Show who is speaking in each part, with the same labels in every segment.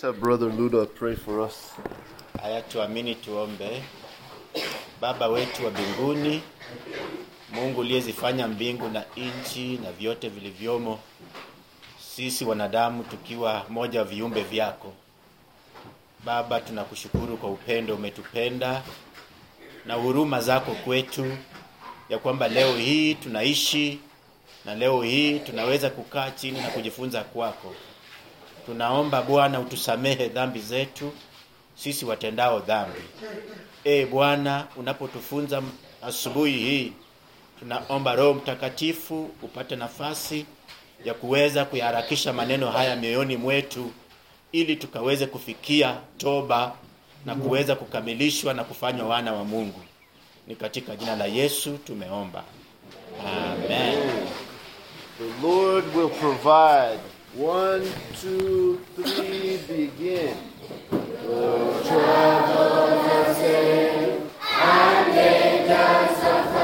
Speaker 1: Let's Brother Luda pray for us.
Speaker 2: Haya, tuamini, tuombe. Baba wetu wa mbinguni, Mungu uliyezifanya mbingu na nchi na vyote vilivyomo, sisi wanadamu tukiwa moja wa viumbe vyako Baba, tunakushukuru kwa upendo umetupenda na huruma zako kwetu, ya kwamba leo hii tunaishi na leo hii tunaweza kukaa chini na kujifunza kwako. Tunaomba Bwana utusamehe dhambi zetu sisi watendao dhambi. E Bwana, unapotufunza asubuhi hii, tunaomba Roho Mtakatifu upate nafasi ya kuweza kuyaharakisha maneno haya mioyoni mwetu, ili tukaweze kufikia toba na kuweza kukamilishwa na kufanywa wana wa Mungu. Ni katika jina la Yesu tumeomba, amen.
Speaker 1: The Lord will provide. One, two, three, begin. Yes,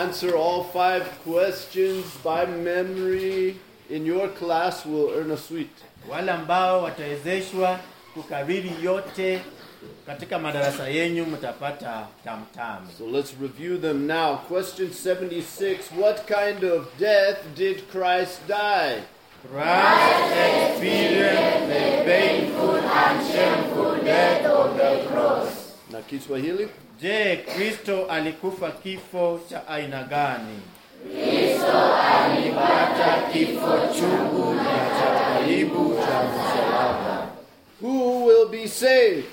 Speaker 1: answer all five questions by memory in your class will earn a sweet.
Speaker 2: Wale ambao watawezeshwa kukariri yote katika madarasa yenyu mtapata tamtamu.
Speaker 1: So let's review them now. Question 76 What kind of death did Christ die?
Speaker 2: Christ experienced the painful and shameful death of the cross.
Speaker 1: Na Kiswahili?
Speaker 2: Je, Kristo alikufa kifo cha aina gani?
Speaker 1: Who be saved.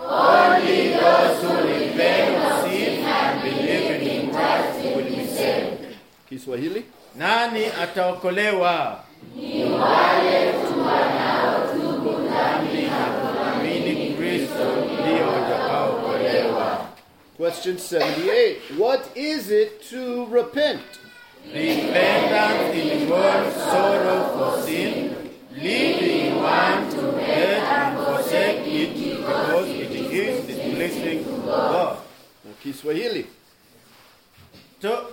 Speaker 2: Only those who repent of sin and believe in Christ will be saved.
Speaker 1: Kiswahili.
Speaker 2: Nani ataokolewa? Amini
Speaker 1: Question 78. What is it to repent?
Speaker 2: Repentance involves sorrow for sin, leaving one to hate and forsake it because it is displeasing to God.
Speaker 1: Na Kiswahili.
Speaker 2: To,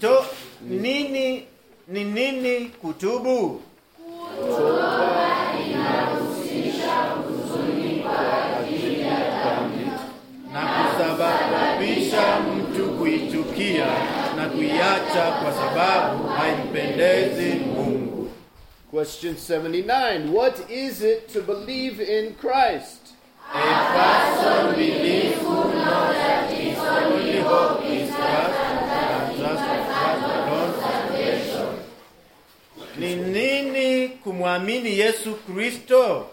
Speaker 2: to nini ni nini kutubu? na kuiacha kwa sababu haimpendezi Mungu.
Speaker 1: Question 79. What is it to believe in Christ?
Speaker 2: A person believes who knows that his only hope is Christ and just Christ alone salvation. Ni nini kumwamini Yesu? Kristo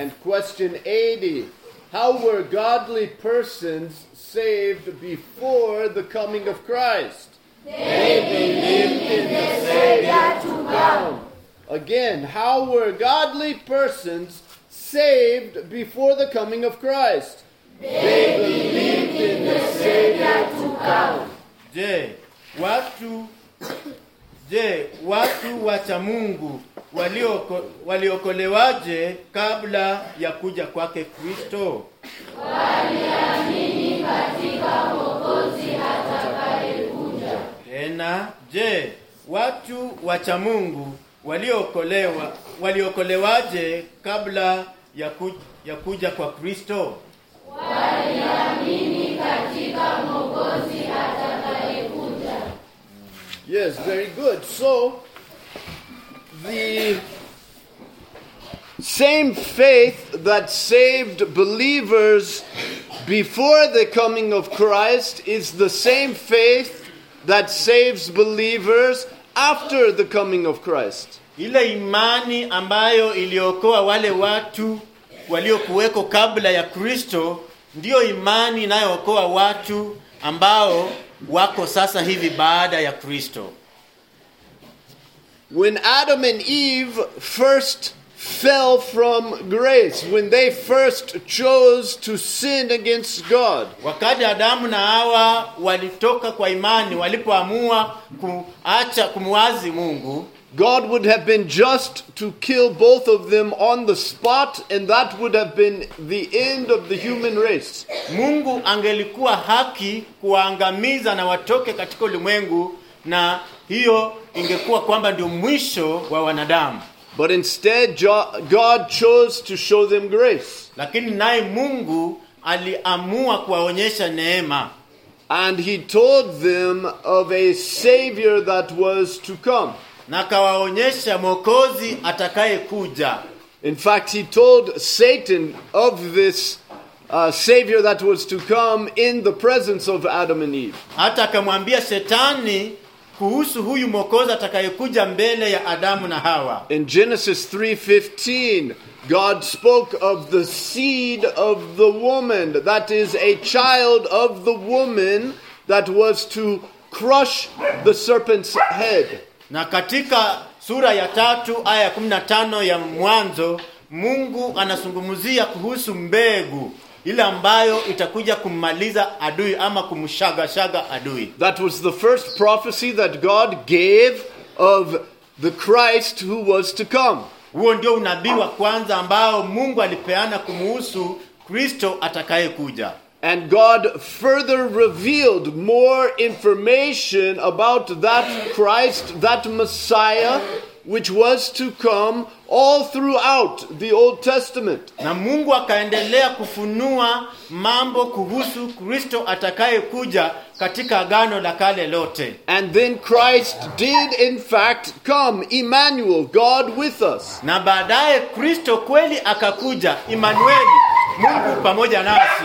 Speaker 1: And question 80. How were godly persons saved before the coming of Christ?
Speaker 2: They believed in the Savior to come.
Speaker 1: Again, how were godly persons saved before the coming of Christ?
Speaker 2: They believed in the Savior to come. what watu je, watu wacha Mungu walioko, waliokolewaje kabla ya kuja kwake Kristo? Tena, je, watu wacha Mungu waliokolewa waliokolewaje kabla ya, kuja, ya kuja kwa Kristo?
Speaker 1: Yes, very good. So, the same faith that saved believers before the coming of Christ is the same faith that saves believers after the coming of Christ.
Speaker 2: Ile imani ambayo iliokoa wale watu waliokuweko kabla ya Kristo ndiyo imani inayookoa watu ambao wako sasa hivi baada ya Kristo.
Speaker 1: When Adam and Eve first fell from grace, when they first chose to sin against God,
Speaker 2: Wakati Adamu na Hawa walitoka kwa imani, walipoamua kuacha kumwazi Mungu,
Speaker 1: God would have been just to kill both of them on the spot, and that would have been the end of the human race.
Speaker 2: Mungu angelikuwa haki kuwaangamiza na watoke katika ulimwengu, na hiyo ingekuwa kwamba ndio mwisho wa wanadamu.
Speaker 1: But instead, God chose to show them grace.
Speaker 2: Lakini naye Mungu aliamua kuwaonyesha neema,
Speaker 1: And He told them of a Savior that was to come.
Speaker 2: na akawaonyesha mwokozi atakayekuja.
Speaker 1: In fact, He told Satan of this uh, Savior that was to come in the presence of Adam and Eve.
Speaker 2: Hata akamwambia Shetani kuhusu huyu mwokozi atakayekuja mbele ya Adamu na Hawa.
Speaker 1: In Genesis 3:15, God spoke of the seed of the woman, that is a child of the woman that was to crush the serpent's head.
Speaker 2: Na katika sura ya tatu aya ya 15 ya Mwanzo, Mungu anazungumzia kuhusu mbegu ile ambayo itakuja kummaliza adui ama kumshagashaga adui.
Speaker 1: That was the first prophecy that God gave of the Christ who was to come.
Speaker 2: Huo ndio unabii wa kwanza ambao Mungu alipeana kumuhusu Kristo atakayekuja.
Speaker 1: And God further revealed more information about that Christ, that Messiah, which was to come all throughout the Old Testament.
Speaker 2: Na Mungu akaendelea kufunua mambo kuhusu Kristo atakayekuja katika agano la kale lote.
Speaker 1: And then Christ did, in fact, come, Emmanuel, God with us.
Speaker 2: Na baadaye Kristo kweli akakuja, Imanueli, Mungu pamoja nasi.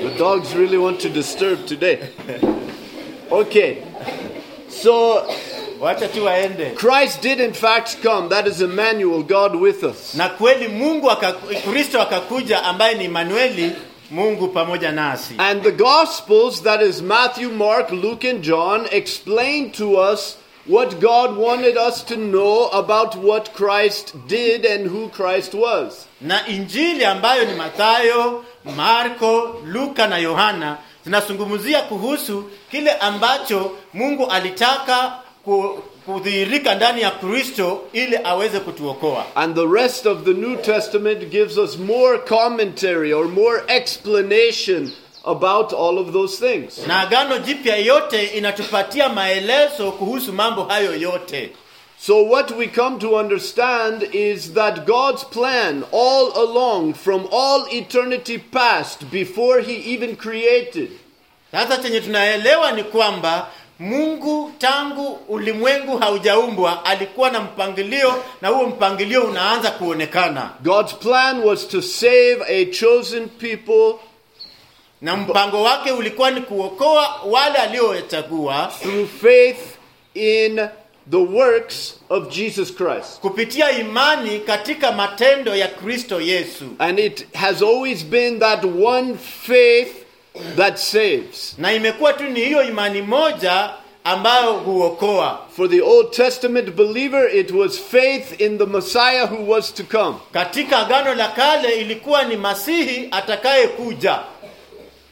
Speaker 1: The dogs really want to disturb today. Okay. So
Speaker 2: wacha tu waende
Speaker 1: Christ did in fact come. That is Emmanuel, God with us.
Speaker 2: na kweli mungu kristo akakuja ambaye ni manueli mungu pamoja nasi
Speaker 1: And the Gospels, that is Matthew, Mark, Luke, and John, explain to us what God wanted us to know about what Christ did and who Christ was.
Speaker 2: na injili ambayo ni mathayo marko luka na yohana zinazungumzia kuhusu kile ambacho mungu alitaka ku- kudhihirika ndani ya kristo ili aweze kutuokoa
Speaker 1: And the rest of the New Testament gives us more commentary or more explanation about all of those things.
Speaker 2: na agano jipya yote inatupatia maelezo kuhusu mambo hayo yote
Speaker 1: So, what we come to understand is that God's plan all along, from all eternity past, before He even created,
Speaker 2: sasa chenye tunaelewa ni kwamba mungu tangu ulimwengu haujaumbwa alikuwa na mpangilio na huo mpangilio unaanza kuonekana.
Speaker 1: God's plan was to save a chosen people.
Speaker 2: Na mpango wake ulikuwa ni kuokoa wale aliochagua
Speaker 1: through faith in the works of Jesus Christ.
Speaker 2: kupitia imani katika matendo ya kristo yesu
Speaker 1: And it has always been that one faith that saves.
Speaker 2: na imekuwa tu ni hiyo imani moja ambayo huokoa
Speaker 1: For the Old Testament believer, it was faith in the Messiah who was to come.
Speaker 2: katika agano la kale ilikuwa ni masihi atakayekuja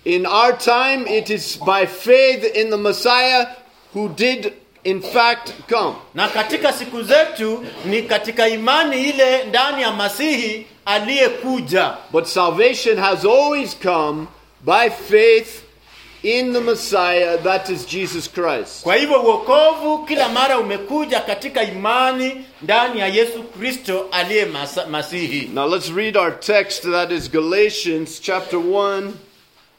Speaker 1: In our time, it is by faith in the Messiah who did, in fact, come.
Speaker 2: na katika siku zetu ni katika imani ile ndani ya masihi aliyekuja
Speaker 1: But salvation has always come by faith in the Messiah, that is Jesus Christ.
Speaker 2: kwa hivyo uokovu kila mara umekuja katika imani ndani ya yesu kristo aliye masihi
Speaker 1: Now let's read our text, that is Galatians chapter 1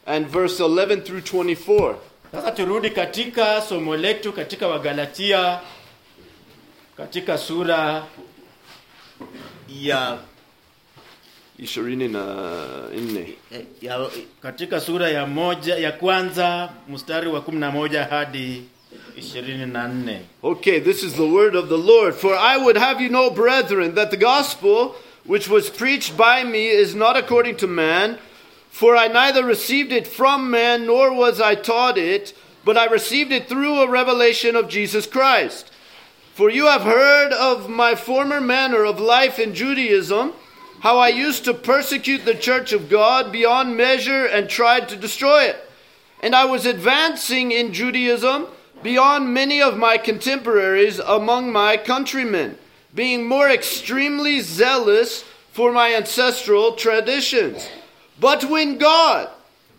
Speaker 1: and verse 11 through 24.
Speaker 2: Sasa turudi katika somo letu katika wagalatia katika sura ya,
Speaker 1: Ishirini na nne.
Speaker 2: Eh, ya katika sura ya moja ya kwanza mstari wa 11 hadi 24
Speaker 1: Okay, this is the word of the Lord. For I would have you know, brethren, that the gospel which was preached by me is not according to man, for I neither received it from man nor was I taught it, but I received it through a revelation of Jesus Christ. For you have heard of my former manner of life in Judaism, how I used to persecute the church of God beyond measure and tried to destroy it. And I was advancing in Judaism beyond many of my contemporaries among my countrymen, being more extremely zealous for my ancestral traditions. But when God,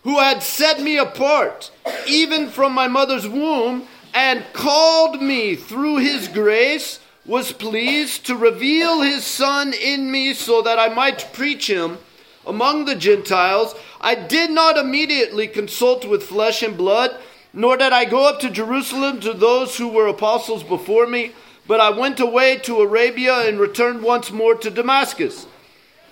Speaker 1: who had set me apart, even from my mother's womb, and called me through his grace, was pleased to reveal his Son in me so that I might preach him among the Gentiles, I did not immediately consult with flesh and blood, nor did I go up to Jerusalem to those who were apostles before me, but I went away to Arabia and returned once more to Damascus.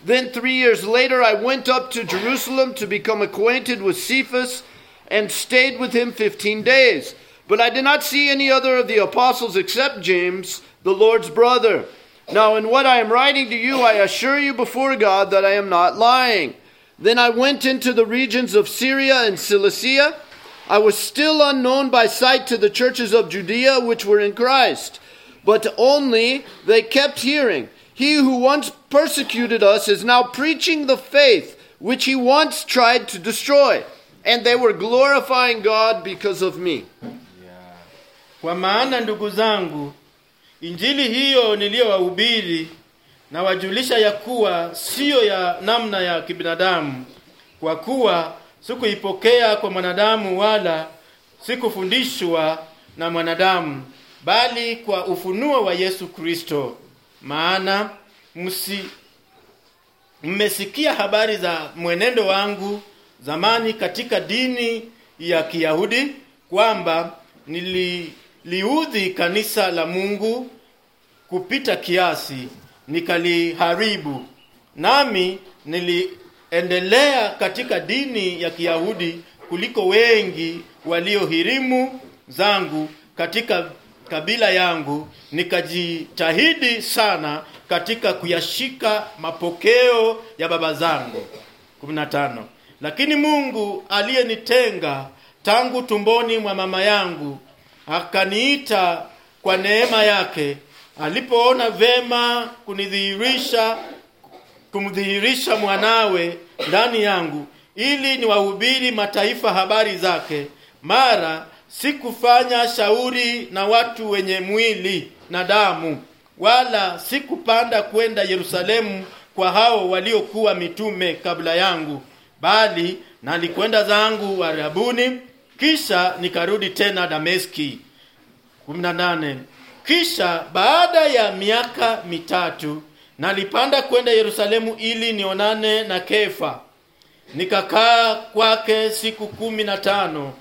Speaker 1: Then three years later, I went up to Jerusalem to become acquainted with Cephas and stayed with him fifteen days. But I did not see any other of the apostles except James, the Lord's brother. Now, in what I am writing to you, I assure you before God that I am not lying. Then I went into the regions of Syria and Cilicia. I was still unknown by sight to the churches of Judea which were in Christ, but only they kept hearing. He who once persecuted us is now preaching the faith which he once tried to destroy, and they were glorifying God because of me.
Speaker 2: Kwa maana ndugu zangu, injili hiyo niliyowahubiri na wajulisha ya kuwa siyo ya namna ya kibinadamu, kwa kuwa sikuipokea kwa mwanadamu wala sikufundishwa na mwanadamu, bali kwa ufunuo wa Yesu Kristo. Maana msi mmesikia habari za mwenendo wangu zamani katika dini ya Kiyahudi kwamba nililiudhi kanisa la Mungu kupita kiasi, nikaliharibu. Nami niliendelea katika dini ya kiyahudi kuliko wengi waliohirimu zangu katika kabila yangu nikajitahidi sana katika kuyashika mapokeo ya baba zangu. 15 lakini mungu aliyenitenga tangu tumboni mwa mama yangu akaniita kwa neema yake. Alipoona vema kunidhihirisha kumdhihirisha mwanawe ndani yangu ili niwahubiri mataifa habari zake mara sikufanya shauri na watu wenye mwili na damu wala sikupanda kwenda yerusalemu kwa hao waliokuwa mitume kabla yangu bali nalikwenda zangu arabuni kisha nikarudi tena dameski. 18 kisha baada ya miaka mitatu nalipanda kwenda yerusalemu ili nionane na kefa. Nikakaa kwake siku kumi na tano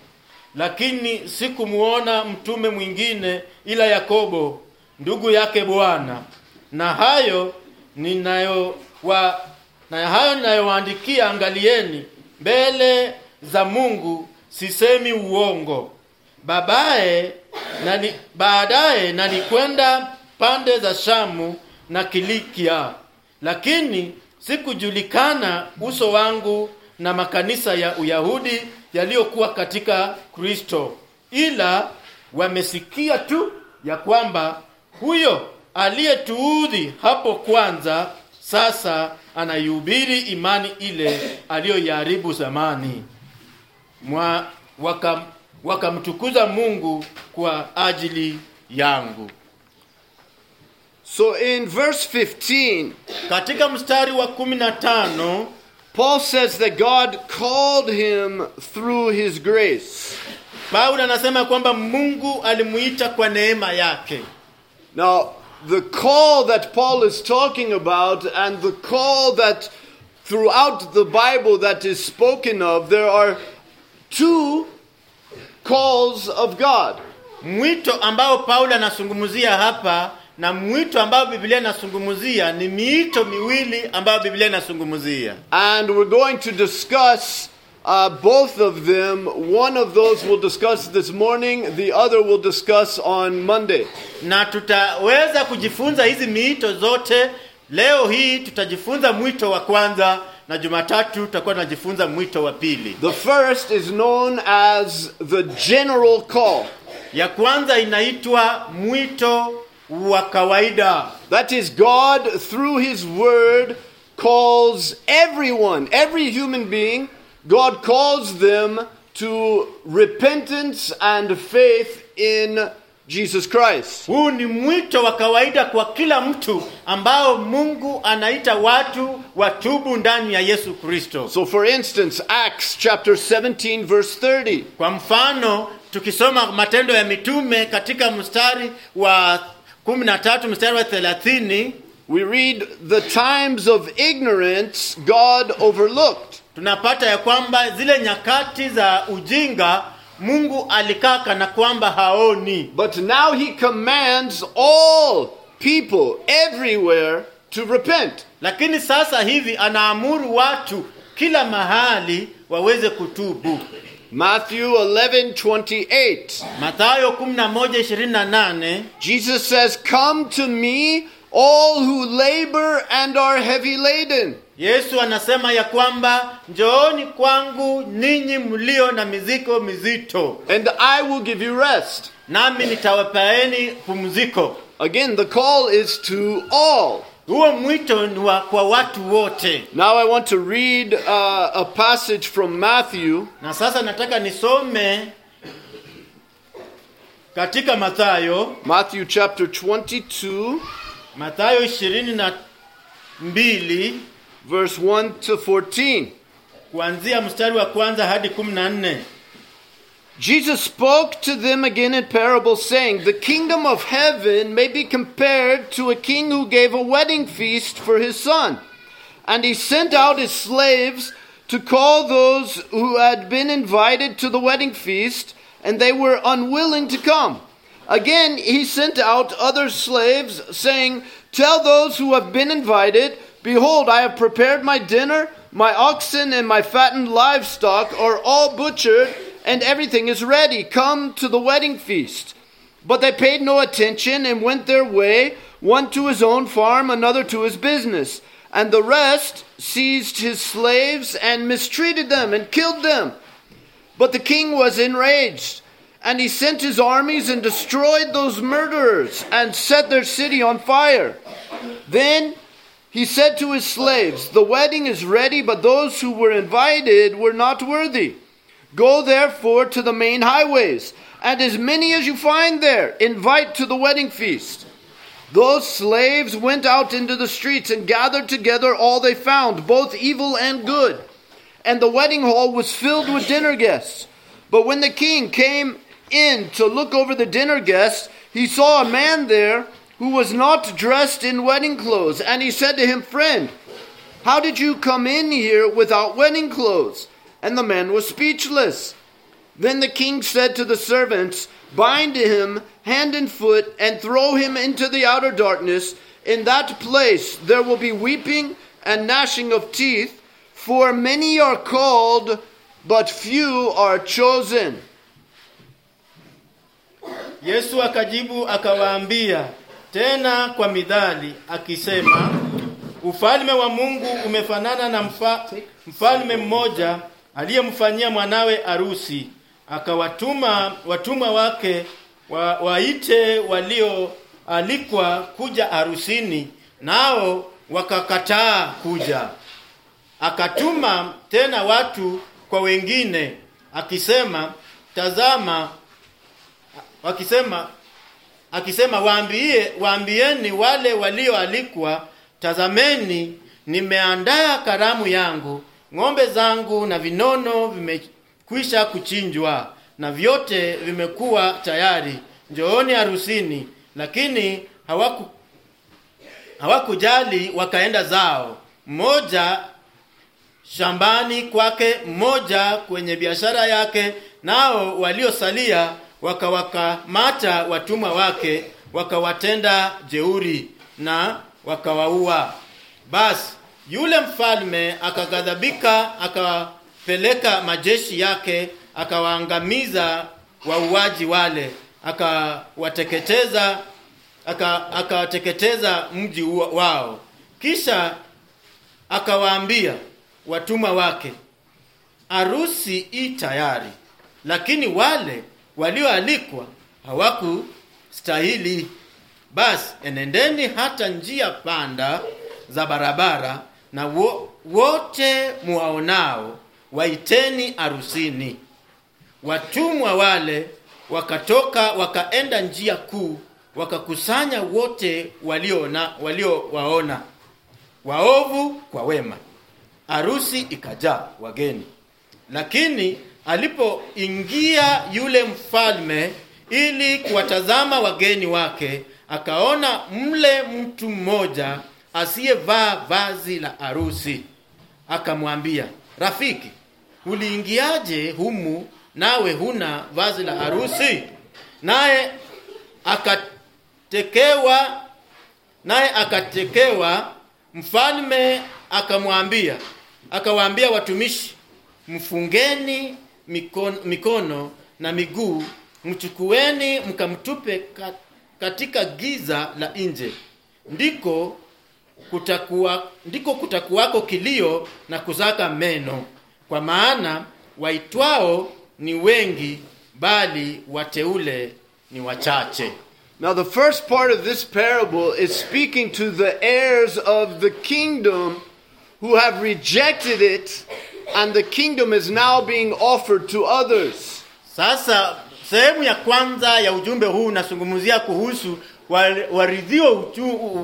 Speaker 2: lakini sikumuona mtume mwingine ila yakobo ndugu yake bwana. Na hayo ninayo wa, na hayo ninayowaandikia angalieni mbele za mungu sisemi uongo. Babaye nani, baadaye nalikwenda pande za shamu na kilikia. Lakini sikujulikana uso wangu na makanisa ya uyahudi yaliyokuwa katika kristo ila wamesikia tu ya kwamba huyo aliyetuudhi hapo kwanza sasa anaihubiri imani ile aliyoiharibu zamani. Mwa- waka, wakamtukuza mungu kwa ajili yangu.
Speaker 1: So in verse 15,
Speaker 2: katika mstari wa kumi na tano
Speaker 1: Paul says that God called him through his grace.
Speaker 2: paulo anasema kwamba mungu alimuita kwa neema yake
Speaker 1: Now, the call that Paul is talking about and the call that throughout the Bible that is spoken of, there are two calls of God.
Speaker 2: mwito ambao paulo anazungumzia hapa na mwito ambao biblia inazungumzia ni miito miwili ambayo biblia inazungumzia
Speaker 1: And we're going to discuss uh, both of them. One of those we'll discuss this morning, the other we'll discuss on Monday.
Speaker 2: na tutaweza kujifunza hizi miito zote leo hii tutajifunza mwito wa kwanza na jumatatu tutakuwa tunajifunza mwito wa pili
Speaker 1: The first is known as the general call.
Speaker 2: ya kwanza inaitwa mwito wa kawaida
Speaker 1: That is, God, through His Word, calls everyone, every human being, God calls them to repentance and faith in Jesus Christ.
Speaker 2: huu ni mwito wa kawaida kwa kila mtu ambao mungu anaita watu watubu ndani ya yesu kristo
Speaker 1: So, for instance, Acts chapter 17, verse 30.
Speaker 2: kwa mfano tukisoma matendo ya mitume katika mstari wa 13 mstari wa 30
Speaker 1: We read, The times of ignorance God overlooked.
Speaker 2: tunapata ya kwamba zile nyakati za ujinga mungu alikaa kana kwamba haoni
Speaker 1: But now He commands all people everywhere to repent.
Speaker 2: lakini sasa hivi anaamuru watu kila mahali waweze kutubu
Speaker 1: Matthew 11, 28.
Speaker 2: mathayo 11:28
Speaker 1: Jesus says, Come to me, all who labor and are heavy laden,
Speaker 2: yesu anasema ya kwamba njooni kwangu ninyi mlio na mizigo mizito
Speaker 1: and I will give you rest.
Speaker 2: nami nitawapaeni pumziko
Speaker 1: Again, the call is to all.
Speaker 2: Huo mwito ni kwa watu wote.
Speaker 1: Now I want to read uh, a passage from Matthew,
Speaker 2: na sasa nataka nisome katika mathayo.
Speaker 1: Matthew chapter 22,
Speaker 2: mathayo ishirini na mbili
Speaker 1: verse 1 to 14.
Speaker 2: kuanzia mstari wa kwanza hadi kumi na nne
Speaker 1: Jesus spoke to them again in parables, saying, The kingdom of heaven may be compared to a king who gave a wedding feast for his son. And he sent out his slaves to call those who had been invited to the wedding feast, and they were unwilling to come. Again, he sent out other slaves, saying, Tell those who have been invited, Behold, I have prepared my dinner. My oxen and my fattened livestock are all butchered, and everything is ready. Come to the wedding feast. But they paid no attention and went their way, one to his own farm, another to his business. And the rest seized his slaves and mistreated them and killed them. But the king was enraged, and he sent his armies and destroyed those murderers and set their city on fire. Then he said to his slaves, The wedding is ready, but those who were invited were not worthy. Go therefore to the main highways, and as many as you find there, invite to the wedding feast. Those slaves went out into the streets and gathered together all they found, both evil and good. And the wedding hall was filled with dinner guests. But when the king came in to look over the dinner guests, he saw a man there who was not dressed in wedding clothes. And he said to him, Friend, how did you come in here without wedding clothes? And the man was speechless. Then the king said to the servants, Bind him hand and foot, and throw him into the outer darkness. In that place there will be weeping and gnashing of teeth, for many are called, but few are chosen.
Speaker 2: Yesu akajibu akawaambia tena kwa midhali akisema, ufalme wa Mungu umefanana na mfa, mfalme mmoja aliyemfanyia mwanawe arusi, akawatuma watumwa wake wa, waite walioalikwa kuja arusini, nao wakakataa kuja. Akatuma tena watu kwa wengine akisema, tazama, wakisema akisema waambie waambieni wale walioalikwa tazameni nimeandaa karamu yangu ng'ombe zangu na vinono vimekwisha kuchinjwa na vyote vimekuwa tayari. Njooni harusini lakini hawaku hawakujali wakaenda zao. Mmoja shambani kwake mmoja kwenye biashara yake nao waliosalia wakawakamata watumwa wake wakawatenda jeuri na wakawaua. Basi yule mfalme akaghadhabika akapeleka majeshi yake akawaangamiza wauaji wale akawateketeza aka- akawateketeza mji wao. Kisha akawaambia watumwa wake arusi i tayari. Lakini wale walioalikwa hawakustahili. Basi enendeni hata njia panda za barabara na wo, wote muwaonao waiteni arusini. Watumwa wale wakatoka wakaenda njia kuu wakakusanya wote walioona waliowaona waovu kwa wema. Arusi ikajaa wageni. Lakini alipoingia yule mfalme ili kuwatazama wageni wake akaona mle mtu mmoja asiyevaa vazi la harusi akamwambia rafiki uliingiaje humu nawe huna vazi la harusi naye akatekewa naye akatekewa. Mfalme akamwambia akawaambia watumishi mfungeni mikono, mikono na miguu mchukueni mkamtupe katika giza la nje. Ndiko kutakuwa ndiko kutakuwako kilio na kuzaka meno kwa maana waitwao ni wengi bali wateule ni wachache
Speaker 1: Now, the first part of this parable is speaking to the heirs of the kingdom who have rejected it, and the kingdom is now being offered to others.
Speaker 2: sasa sehemu ya kwanza ya ujumbe huu unazungumzia kuhusu waridhiwa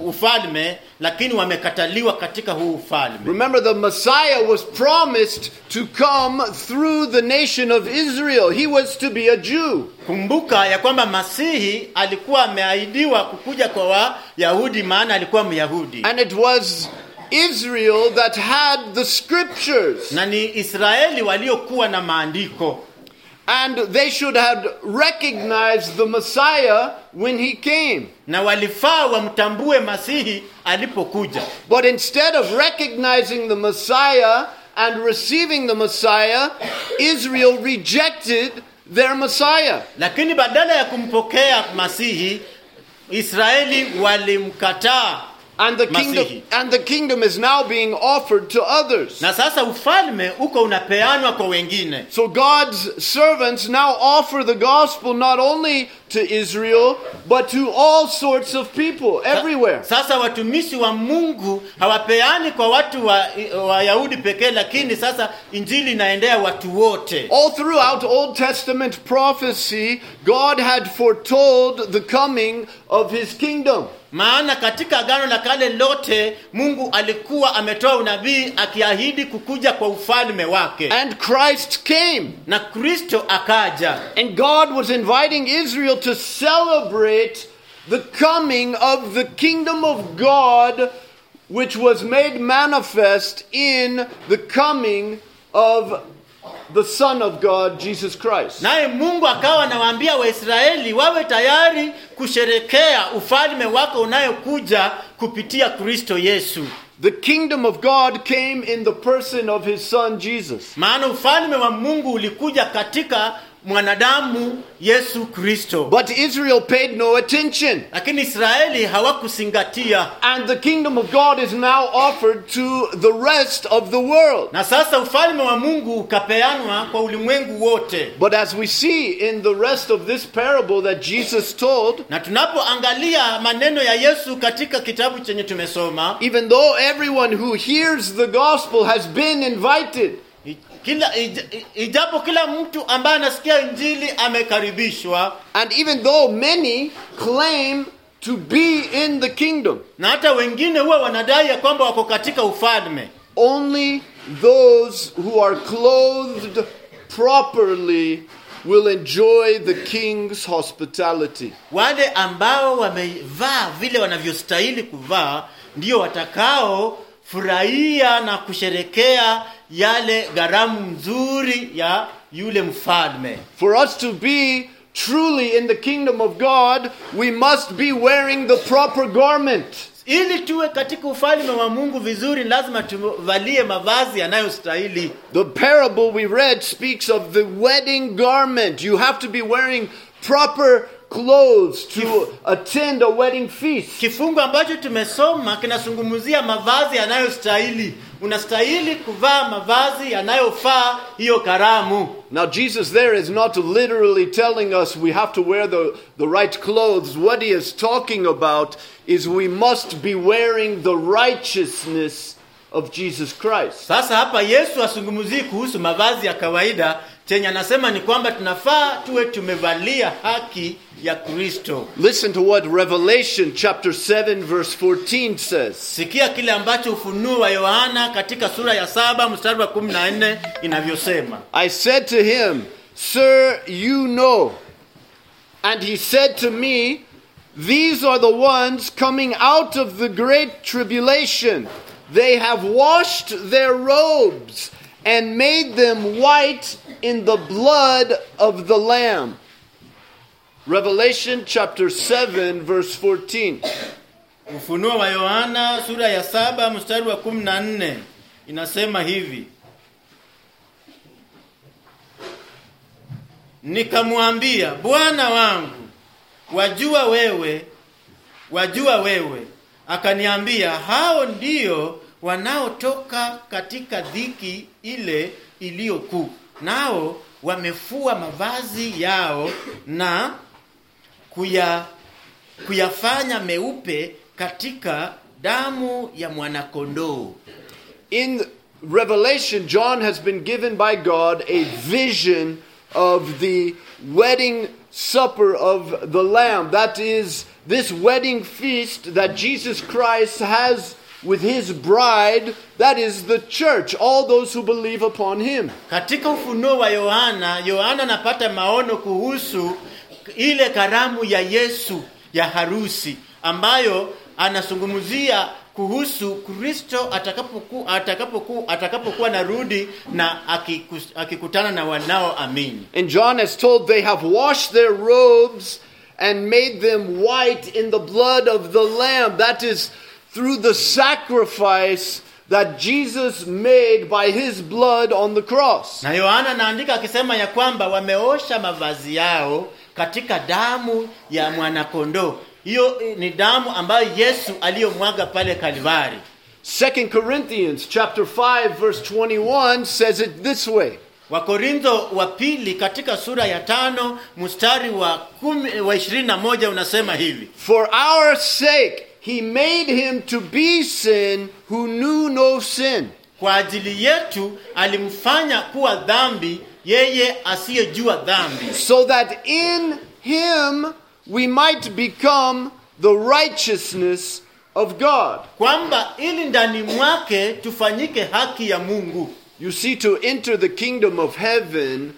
Speaker 2: ufalme lakini wamekataliwa katika huu ufalme
Speaker 1: Remember, the Messiah was promised to come through the nation of Israel. He was to be a Jew.
Speaker 2: kumbuka ya kwamba masihi alikuwa ameahidiwa kukuja kwa wayahudi maana alikuwa myahudi
Speaker 1: And it was Israel that had the scriptures.
Speaker 2: na ni israeli waliokuwa na maandiko
Speaker 1: And they should have recognized the Messiah when he came.
Speaker 2: na walifaa wamtambue masihi alipokuja
Speaker 1: But instead of recognizing the Messiah and receiving the Messiah, Israel rejected their Messiah.
Speaker 2: lakini badala ya kumpokea masihi israeli walimkataa
Speaker 1: And the kingdom
Speaker 2: Masihi.
Speaker 1: and the kingdom is now being offered to others.
Speaker 2: na sasa ufalme uko unapeanwa kwa wengine
Speaker 1: So God's servants now offer the gospel not only to Israel, but to all sorts of people everywhere.
Speaker 2: sasa watumishi wa mungu hawapeani kwa watu wa wayahudi pekee lakini sasa injili inaendea watu wote
Speaker 1: All throughout Old Testament prophecy, God had foretold the coming of his kingdom.
Speaker 2: Maana katika agano la kale lote mungu alikuwa ametoa unabii akiahidi kukuja kwa ufalme wake
Speaker 1: And Christ came.
Speaker 2: na kristo akaja
Speaker 1: And God was inviting Israel to celebrate the coming of the kingdom of God, which was made manifest in the coming of the Son of God, Jesus Christ.
Speaker 2: naye mungu akawa anawaambia waisraeli wawe tayari kusherekea ufalme wake unayokuja kupitia kristo yesu
Speaker 1: The kingdom of God came in the person of his Son, Jesus.
Speaker 2: maana ufalme wa mungu ulikuja katika mwanadamu yesu kristo
Speaker 1: But Israel paid no attention.
Speaker 2: lakini israeli hawakuzingatia
Speaker 1: And the kingdom of God is now offered to the rest of the world.
Speaker 2: na sasa ufalme wa mungu ukapeanwa kwa ulimwengu wote
Speaker 1: But as we see in the rest of this parable that Jesus told,
Speaker 2: na tunapoangalia maneno ya yesu katika kitabu chenye tumesoma
Speaker 1: even though everyone who hears the gospel has been invited,
Speaker 2: kila ijapo kila mtu ambaye anasikia injili amekaribishwa
Speaker 1: and even though many claim to be in the kingdom,
Speaker 2: na hata wengine huwa wanadai ya kwamba wako katika ufalme
Speaker 1: only those who are clothed properly will enjoy the king's hospitality.
Speaker 2: wale ambao wamevaa vile wanavyostahili kuvaa ndio watakao furahia na kusherekea yale gharamu nzuri ya yule mfalme
Speaker 1: For us to be truly in the kingdom of God, we must be wearing the proper garment.
Speaker 2: ili tuwe katika ufalme wa mungu vizuri lazima tuvalie mavazi yanayostahili
Speaker 1: The parable we read speaks of the wedding garment. You have to be wearing proper clothes to attend a wedding feast.
Speaker 2: kifungu ambacho tumesoma kinazungumzia mavazi yanayostahili unastahili kuvaa mavazi yanayofaa hiyo karamu
Speaker 1: Now, Jesus there is not literally telling us we have to wear the, the right clothes. What he is talking about is we must be wearing the righteousness of Jesus Christ.
Speaker 2: sasa hapa yesu asungumzii kuhusu mavazi ya kawaida chenye anasema ni kwamba tunafaa tuwe tumevalia haki ya kristo
Speaker 1: Listen to what Revelation chapter 7 verse 14 says.
Speaker 2: sikia kile ambacho ufunuo wa yohana katika sura ya saba mstari wa kumi na nne inavyosema
Speaker 1: I said to him, Sir, you know. And he said to me, These are the ones coming out of the great tribulation. They have washed their robes and made them white in the blood of the Lamb. Revelation chapter 7, verse 14.
Speaker 2: ufunuo wa yohana sura ya saba mstari wa kumi na nne inasema hivi nikamwambia bwana wangu wajua wewe wajua wewe akaniambia hao wanaotoka katika dhiki ile iliyokuu nao wamefua mavazi yao na kuya kuyafanya meupe katika damu ya mwanakondoo
Speaker 1: In Revelation, John has been given by God a vision of the wedding supper of the Lamb. That is, this wedding feast that Jesus Christ has with his bride, that is the church, all those who believe upon him.
Speaker 2: katika ufunuo wa yohana yohana anapata maono kuhusu ile karamu ya yesu ya harusi ambayo anazungumzia kuhusu kristo atakapoku, atakapoku, atakapokuwa narudi na akikus, akikutana na wanaoamini
Speaker 1: And John is told they have washed their robes and made them white in the blood of the Lamb. That is through the sacrifice that Jesus made by his blood on the cross.
Speaker 2: na yohana anaandika akisema ya kwamba wameosha mavazi yao katika damu ya mwanakondoo hiyo ni damu ambayo yesu aliyomwaga pale kalvari
Speaker 1: 2 Corinthians chapter 5 verse 21 says it this way.
Speaker 2: wakorintho wa pili katika sura ya tano mstari wa kumi, wa ishirini na moja unasema hivi
Speaker 1: For our sake he made him to be sin who knew no sin,
Speaker 2: kwa ajili yetu alimfanya kuwa dhambi yeye asiyejua dhambi.
Speaker 1: So that in him we might become the righteousness of God.
Speaker 2: kwamba ili ndani mwake tufanyike haki ya mungu.
Speaker 1: You see, to enter the kingdom of heaven,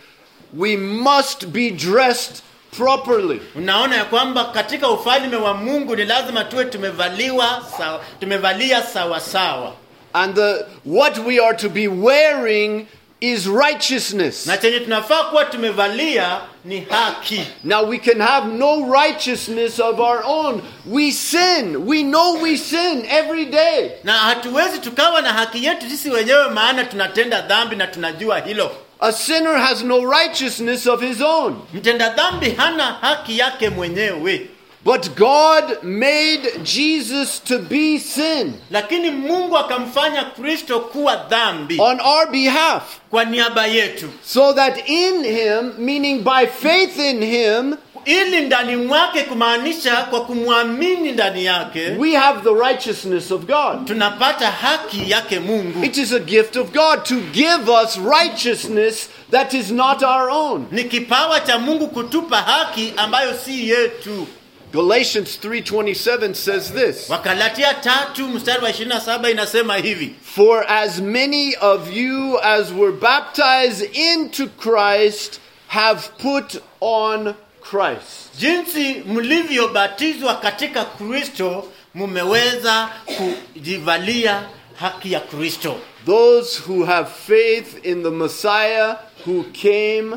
Speaker 1: we must be dressed properly.
Speaker 2: unaona ya kwamba katika ufalme wa mungu ni lazima tuwe tumevaliwa sawa, tumevalia sawa sawa
Speaker 1: And the, what we are to be wearing is righteousness.
Speaker 2: na chenye tunafaa kuwa tumevalia ni haki
Speaker 1: Now, we can have no righteousness of our own. We sin. We know we sin every day.
Speaker 2: na hatuwezi tukawa na haki yetu sisi wenyewe maana tunatenda dhambi na tunajua hilo
Speaker 1: A sinner has no righteousness of his own.
Speaker 2: mtenda dhambi hana haki yake mwenyewe
Speaker 1: But God made Jesus to be sin
Speaker 2: lakini mungu akamfanya kristo kuwa dhambi
Speaker 1: on our behalf.
Speaker 2: kwa niaba yetu
Speaker 1: So that in him, meaning by faith in him,
Speaker 2: ili ndani mwake kumaanisha kwa kumwamini ndani yake
Speaker 1: we have the righteousness of God.
Speaker 2: tunapata haki yake mungu
Speaker 1: It is a gift of God to give us righteousness that is not our own.
Speaker 2: ni kipawa cha mungu kutupa haki ambayo si yetu
Speaker 1: Galatians 3:27 says this,
Speaker 2: Wagalatia tatu mstari wa 27 inasema hivi
Speaker 1: "For as many of you as were baptized into Christ have put on Christ."
Speaker 2: jinsi mlivyobatizwa katika kristo mumeweza kujivalia haki ya kristo
Speaker 1: Those who have faith in the Messiah who came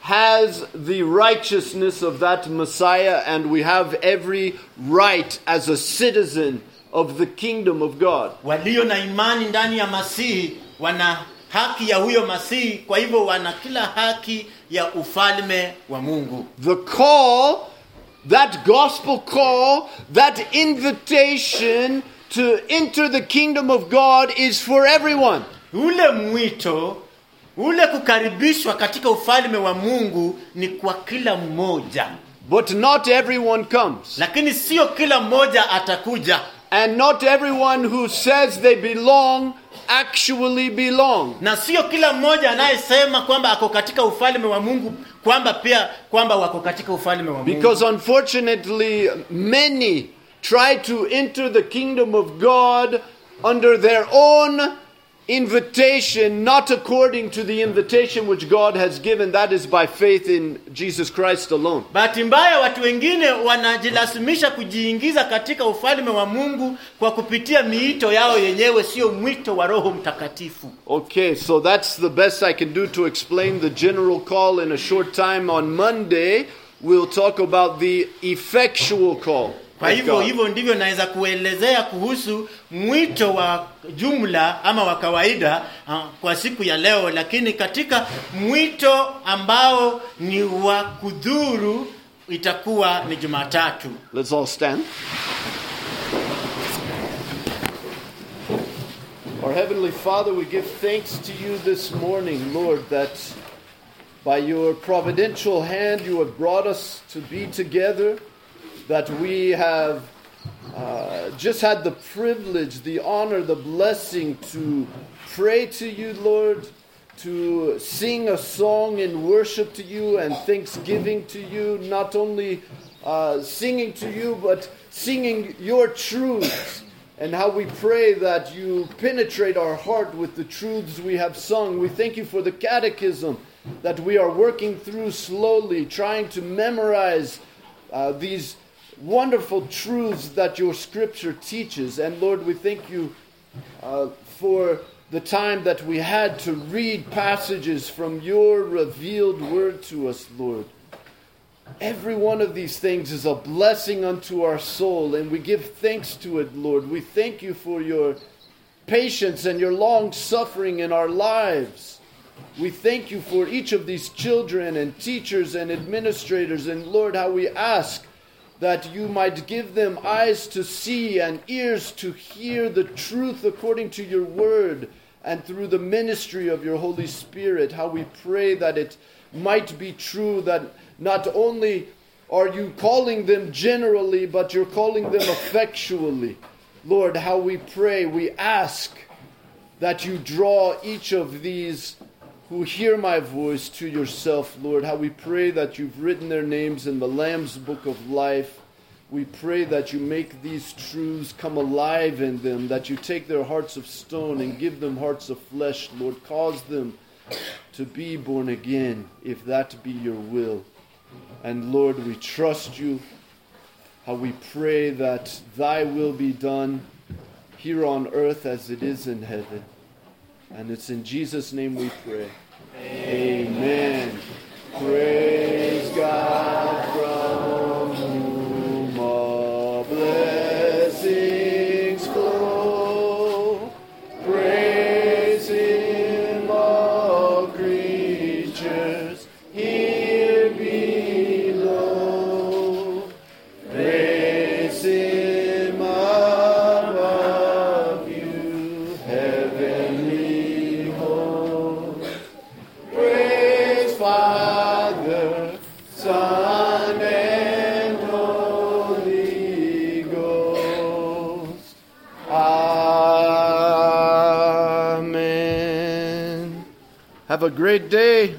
Speaker 1: has the righteousness of that Messiah, and we have every right as a citizen of the kingdom of God.
Speaker 2: walio na imani ndani ya masihi wana haki ya huyo masihi kwa hivyo wana kila haki ya ufalme wa mungu
Speaker 1: The call, that gospel call, that invitation to enter the kingdom of God is for everyone.
Speaker 2: ule mwito ule kukaribishwa katika ufalme wa mungu ni kwa kila mmoja
Speaker 1: But not everyone comes.
Speaker 2: lakini sio kila mmoja atakuja
Speaker 1: And not everyone who says they belong actually belong.
Speaker 2: na sio kila mmoja anayesema kwamba ako katika ufalme wa mungu kwamba pia kwamba wako katika ufalme wa mungu
Speaker 1: Because unfortunately, many try to enter the kingdom of God under their own invitation, not according to the invitation which God has given. That is by faith in Jesus Christ alone.
Speaker 2: bahati mbaya watu wengine wanajilazimisha kujiingiza katika ufalme wa mungu kwa kupitia miito yao yenyewe sio mwito wa roho mtakatifu
Speaker 1: Okay, so that's the best I can do to explain the general call in a short time. On Monday, we'll talk about the effectual call.
Speaker 2: Kwa hivyo hivyo ndivyo naweza kuelezea kuhusu mwito wa jumla ama wa kawaida ah, kwa siku ya leo. Lakini katika mwito ambao ni wa kudhuru itakuwa ni jumatatu.
Speaker 1: Let's all stand. Our Heavenly Father, we give thanks to you this morning, Lord, that by your providential hand you have brought us to be together, that we have uh, just had the privilege, the honor, the blessing to pray to you, Lord, to sing a song in worship to you and thanksgiving to you, not only uh, singing to you, but singing your truths. And how we pray that you penetrate our heart with the truths we have sung. We thank you for the catechism that we are working through slowly, trying to memorize uh, these wonderful truths that your scripture teaches. And Lord, we thank you uh, for the time that we had to read passages from your revealed word to us, Lord. Every one of these things is a blessing unto our soul, and we give thanks to it, Lord. We thank you for your patience and your long suffering in our lives. We thank you for each of these children and teachers and administrators, and Lord, how we ask that you might give them eyes to see and ears to hear the truth according to your word and through the ministry of your Holy Spirit. How we pray that it might be true that not only are you calling them generally, but you're calling them effectually. Lord, how we pray, we ask that you draw each of these who hear my voice to yourself, Lord. How we pray that you've written their names in the Lamb's book of life. We pray that you make these truths come alive in them, that you take their hearts of stone and give them hearts of flesh, Lord. Cause them to be born again, if that be your will. And Lord, we trust you. How we pray that thy will be done here on earth as it is in heaven. And it's in Jesus' name we pray. Amen. Praise God a great day.